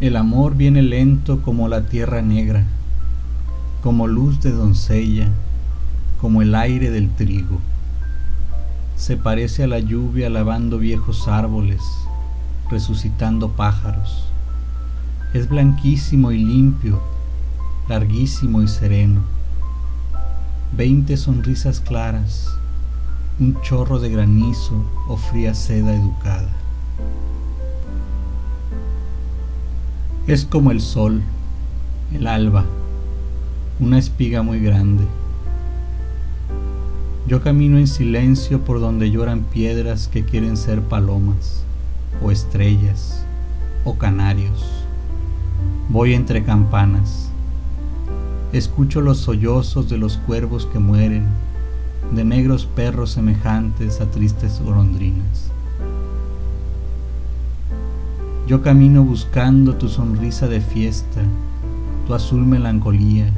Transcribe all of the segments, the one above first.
El amor viene lento como la tierra negra, como luz de doncella, como el aire del trigo. Se parece a la lluvia lavando viejos árboles, resucitando pájaros. Es blanquísimo y limpio, larguísimo y sereno. Veinte sonrisas claras, un chorro de granizo o fría seda educada. Es como el sol, el alba, una espiga muy grande. Yo camino en silencio por donde lloran piedras que quieren ser palomas, o estrellas, o canarios. Voy entre campanas. Escucho los sollozos de los cuervos que mueren, de negros perros semejantes a tristes golondrinas. Yo camino buscando tu sonrisa de fiesta, tu azul melancolía,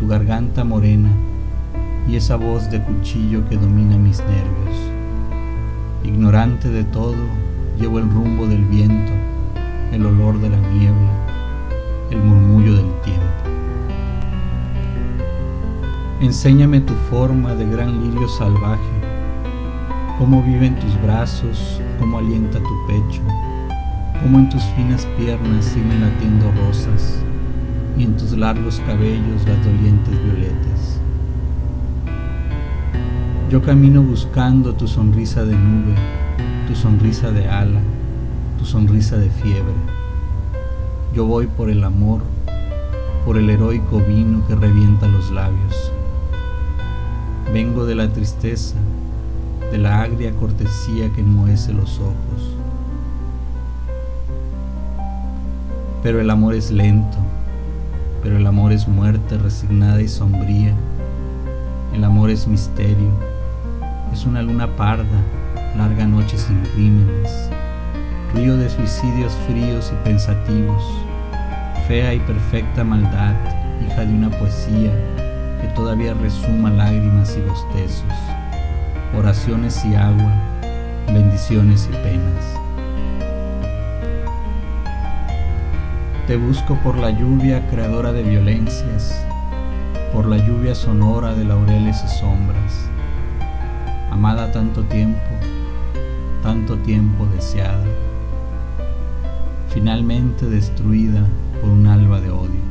tu garganta morena y esa voz de cuchillo que domina mis nervios. Ignorante de todo, llevo el rumbo del viento, el olor de la niebla, el murmullo del tiempo. Enséñame tu forma de gran lirio salvaje, cómo viven tus brazos, cómo alienta tu pecho como en tus finas piernas siguen latiendo rosas y en tus largos cabellos las dolientes violetas. Yo camino buscando tu sonrisa de nube, tu sonrisa de ala, tu sonrisa de fiebre. Yo voy por el amor, por el heroico vino que revienta los labios. Vengo de la tristeza, de la agria cortesía que enmohece los ojos Pero el amor es lento, pero el amor es muerte resignada y sombría. El amor es misterio, es una luna parda, larga noche sin crímenes, río de suicidios fríos y pensativos, fea y perfecta maldad, hija de una poesía que todavía resuma lágrimas y bostezos, oraciones y agua, bendiciones y penas. Te busco por la lluvia creadora de violencias, por la lluvia sonora de laureles y sombras, amada tanto tiempo, tanto tiempo deseada, finalmente destruida por un alba de odio.